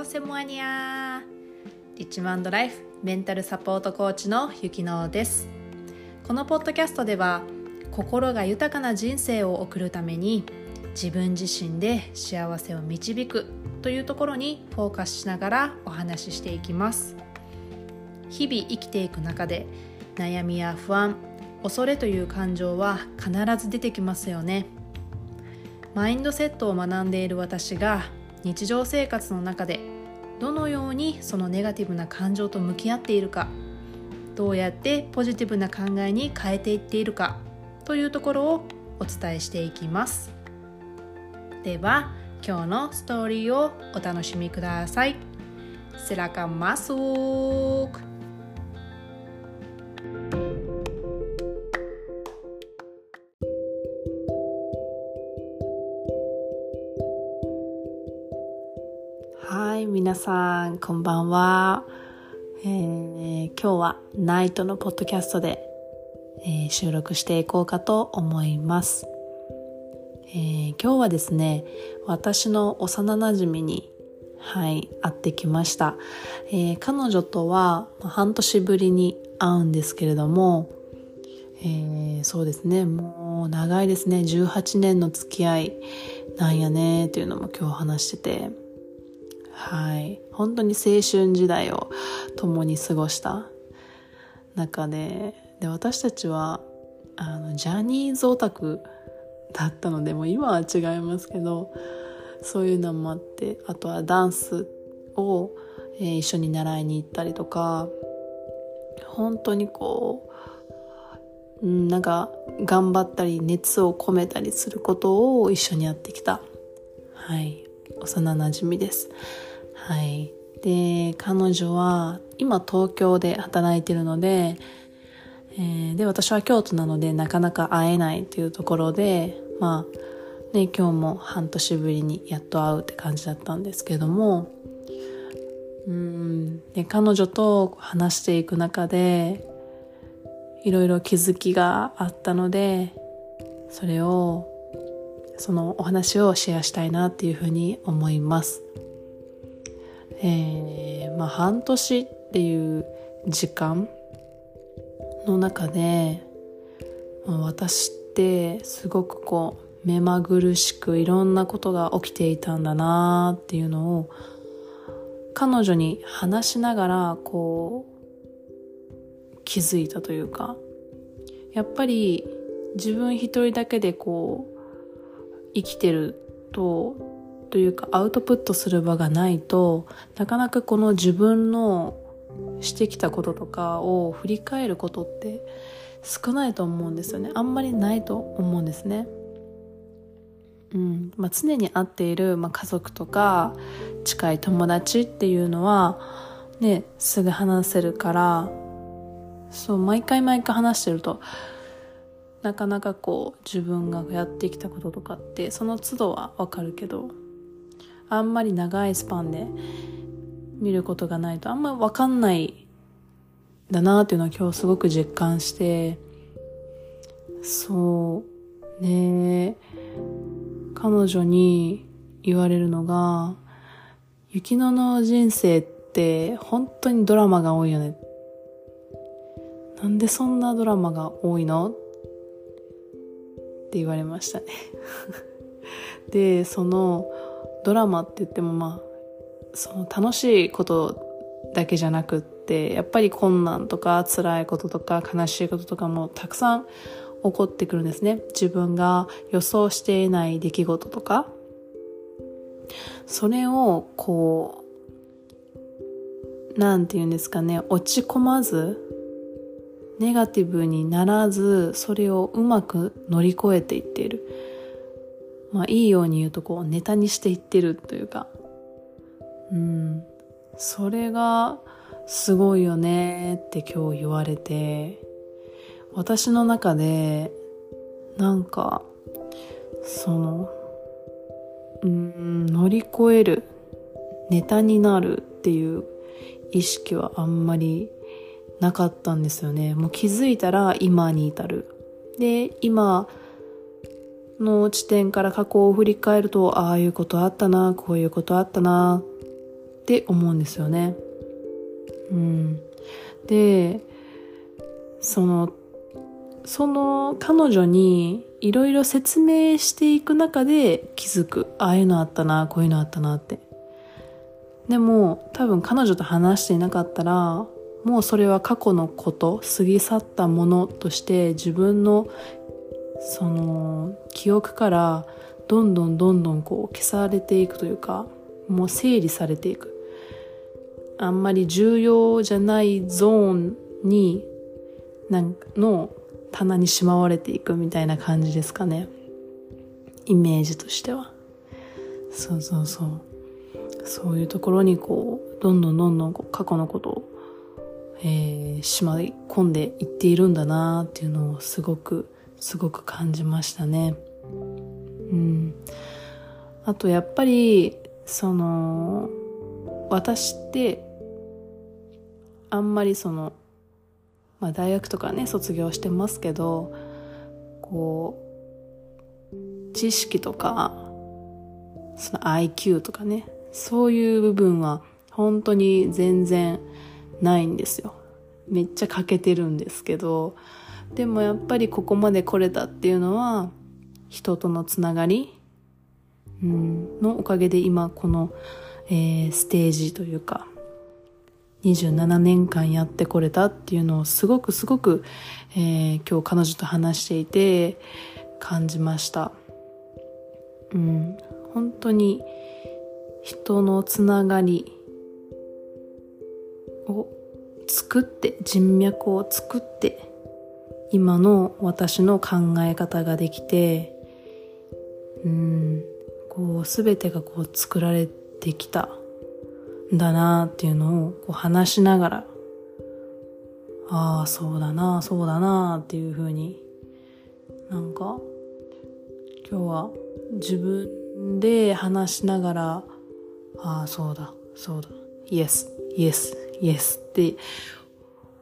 ーセモアニア。リッチマンドライフメンタルサポートコーチのゆきのです。このポッドキャストでは心が豊かな人生を送るために自分自身で幸せを導くというところにフォーカスしながらお話ししていきます。日々生きていく中で悩みや不安恐れという感情は必ず出てきますよね。マインドセットを学んでいる私が日常生活の中でどのようにそのネガティブな感情と向き合っているかどうやってポジティブな考えに変えていっているかというところをお伝えしていきますでは今日のストーリーをお楽しみください Silakan masuk. Hai 皆さんこんばんは、えー、今日はナイトのポッドキャストで、えー、収録していこうかと思います、えー、今日はですね私の幼なじみにはい会ってきました、え、彼女とは半年ぶりに会うんですけれども、え、そうですねもう長いですね。18年の付き合いなんやねっていうのも今日話してて。はい。本当に青春時代を共に過ごした。中でで私たちはあのジャニーズオタクだったのでもう今は違いますけどそういうのもあってあとはダンスを、えー、一緒に習いに行ったりとか本当にこう、うん、なんか頑張ったり熱を込めたりすることを一緒にやってきた。はい。幼なじみです。はいで彼女は今東京で働いてるので、えー、で私は京都なのでなかなか会えないというところでまあね今日も半年ぶりにやっと会うって感じだったんですけどもうんで彼女と話していく中でいろいろ気づきがあったのでそれをそのお話をシェアしたいなっていうふうに思います。えー、まあ半年っていう時間の中で、まあ、私ってすごくこう目まぐるしくいろんなことが起きていたんだなっていうのを彼女に話しながらこう気づいたというかやっぱり自分一人だけでこう生きてるとというかアウトプットする場がないとなかなかこの自分のしてきたこととかを振り返ることって少ないと思うんですよねあんまりないと思うんですね。うんまあ、常に会っている、まあ、家族とか近い友達っていうのはねすぐ話せるからそう毎回毎回話してるとなかなかこう自分がやってきたこととかってその都度はわかるけどあんまり長いスパンで見ることがないとあんまりわかんないだなっていうのは今日すごく実感してそうね。彼女に言われるのが雪乃の人生って本当にドラマが多いよね。なんでそんなドラマが多いの？って言われましたね。でそのドラマって言ってもまあその楽しいことだけじゃなくってやっぱり困難とか辛いこととか悲しいこととかもたくさん起こってくるんですね。自分が予想していない出来事とか。それをこうなんて言うんですかね。落ち込まずネガティブにならずそれをうまく乗り越えていっている。まあいいように言うとこうネタにしていってるというか、うん、それがすごいよねって今日言われて、私の中でなんかその、うん、乗り越える、ネタになるっていう意識はあんまりなかったんですよね。もう気づいたら今に至る。で、今、の地点から過去を振り返ると、ああいうことあったな、こういうことあったな、って思うんですよね。うん、でそのその彼女にいろいろ説明していく中で気づく。ああいうのあったなこういうのあったなって。でも多分彼女と話していなかったらもうそれは過去のこと過ぎ去ったものとして自分のその記憶からどんどんどんどんこう消されていくというかもう整理されていく。あんまり重要じゃないゾーンになんの棚にしまわれていくみたいな感じですかね。イメージとしては。そうそうそう。そういうところにこうどんどんどんどん過去のことを、えー、しまい込んでいっているんだなっていうのをすごくすごく感じましたね。うん。あとやっぱりその私ってあんまりそのまあ、大学とかね卒業してますけどこう知識とかその IQ とかねそういう部分は本当に全然ないんですよ。めっちゃ欠けてるんですけどでもやっぱりここまで来れたっていうのは人とのつながり、のおかげで今この、えー、ステージというか27年間やってこれたっていうのをすごくすごく、えー、今日彼女と話していて感じました。うん、本当に人のつながりを作って人脈を作って今の私の考え方ができてうんこう全てがこう作られてきたんだなっていうのをこう話しながら、ああ、そうだな、そうだなっていうふうになんか今日は自分で話しながら、ああ、そうだ、そうだ、イエス、イエス、イエスって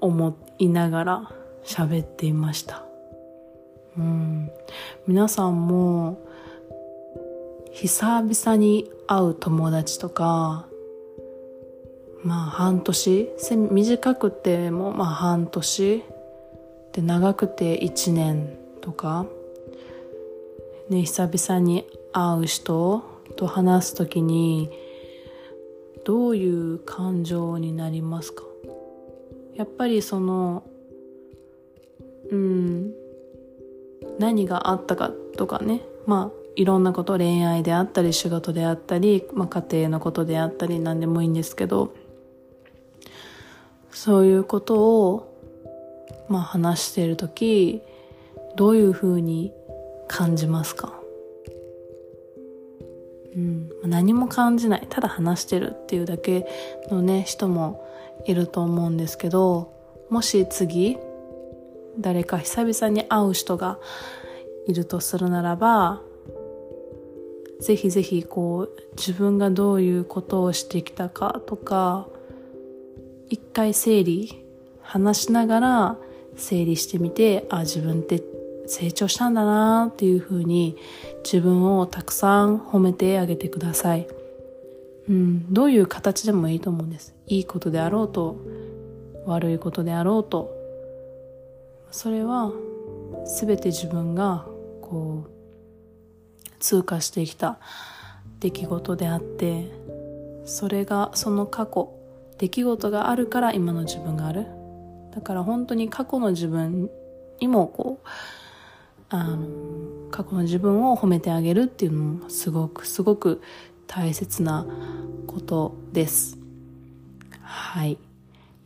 思いながら喋っていました。うん。皆さんも久々に会う友達とかまあ半年短くてもまあ半年で長くて1年とか、ね、久々に会う人と話す時にどういう感情になりますか？やっぱりそのうん。何があったかとかね。まあいろんなこと恋愛であったり仕事であったり、まあ、家庭のことであったり何でもいいんですけどそういうことを、まあ、話している時どういうふうに感じますか？うん、何も感じない。ただ話してるっていうだけのね人もいると思うんですけどもし次誰か久々に会う人がいるとするならばぜひぜひこう自分がどういうことをしてきたかとか一回整理話しながら整理してみてあ自分って成長したんだなっていうふうに自分をたくさん褒めてあげてください、うん、どういう形でもいいと思うんです。いいことであろうと悪いことであろうと。それは全て自分がこう通過してきた出来事であってそれがその過去出来事があるから今の自分がある。だから本当に過去の自分にもこうあの過去の自分を褒めてあげるっていうのもすごくすごく大切なことです。はい。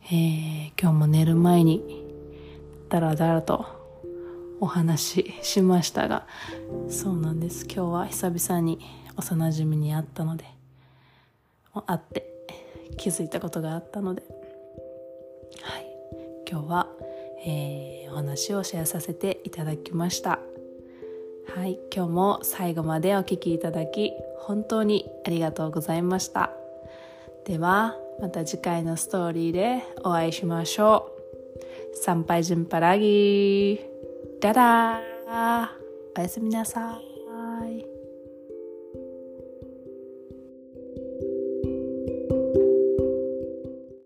えー、今日も寝る前にダラダラとお話ししましたがそうなんです今日は久々に幼馴染に会ったので会って気づいたことがあったので、はい、今日は、えー、お話をシェアさせていただきました。はい、今日も最後までお聴きいただき本当にありがとうございました。ではまた次回のストーリーでお会いしましょう。参拝順パラギー。ダダーおやすみなさい。